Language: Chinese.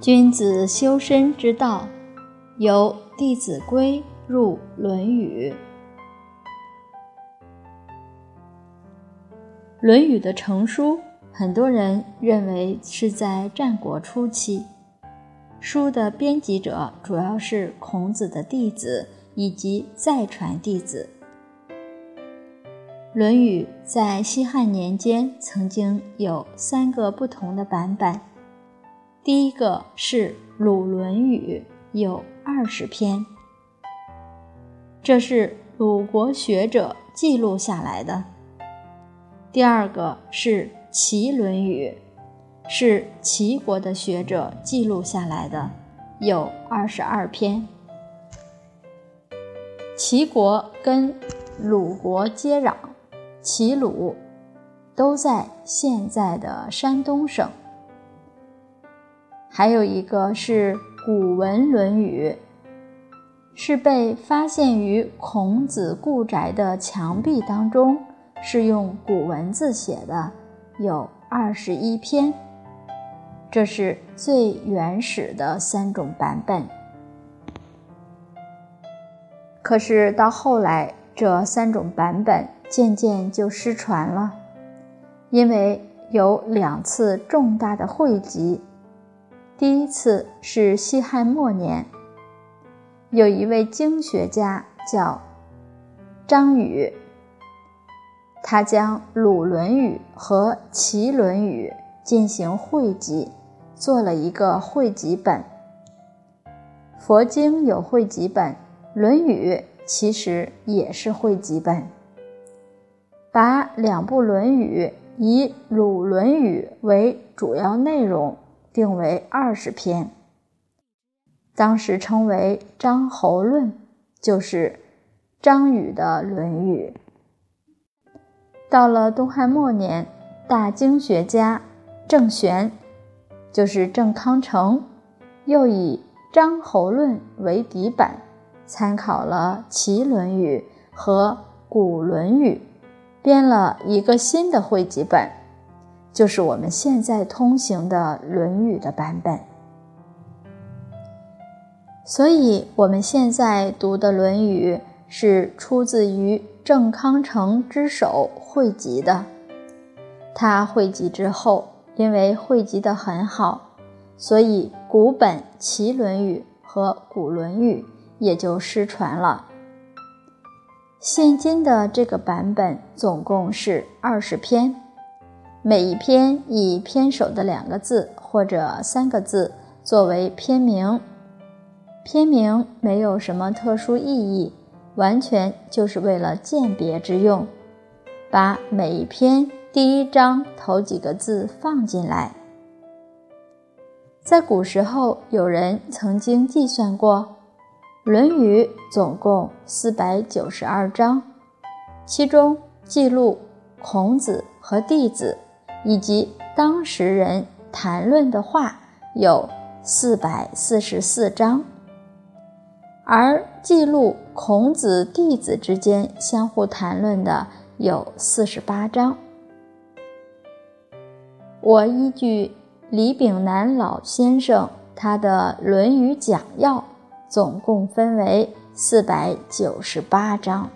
君子修身之道，由《弟子规》入《论语》。《论语》的成书，很多人认为是在战国初期。书的编辑者主要是孔子的弟子以及再传弟子。《论语》在西汉年间曾经有三个不同的版本。第一个是《鲁论语》，有二十篇，这是鲁国学者记录下来的。第二个是《齐论语》，是齐国的学者记录下来的，有二十二篇。齐国跟鲁国接壤，齐鲁都在现在的山东省。还有一个是古文《论语》，是被发现于孔子故宅的墙壁当中，是用古文字写的，有二十一篇。这是最原始的三种版本。可是到后来，这三种版本渐渐就失传了，因为有两次重大的汇集。第一次是西汉末年，有一位经学家叫张禹，他将《鲁论语》和《齐论语》进行汇集，做了一个汇集本。佛经有汇集本，《论语》其实也是汇集本，把两部《论语》以《鲁论语》为主要内容。定为二十篇，当时称为《张侯论》，就是张禹的《论语》。到了东汉末年，大经学家郑玄，就是郑康成，又以《张侯论》为底本，参考了《齐论语》和《古论语》，编了一个新的汇集本。就是我们现在通行的《论语》的版本，所以我们现在读的《论语》是出自于郑康成之手汇集的。他汇集之后，因为汇集的很好，所以古本《齐论语》和《古论语》也就失传了。现今的这个版本总共是二十篇。每一篇以篇首的两个字或者三个字作为篇名，篇名没有什么特殊意义，完全就是为了鉴别之用，把每一篇第一章头几个字放进来。在古时候，有人曾经计算过，《论语》总共四百九十二章，其中记录孔子和弟子。以及当时人谈论的话有四百四十四章，而记录孔子弟子之间相互谈论的有四十八章。我依据李炳南老先生他的《论语讲要》，总共分为四百九十八章。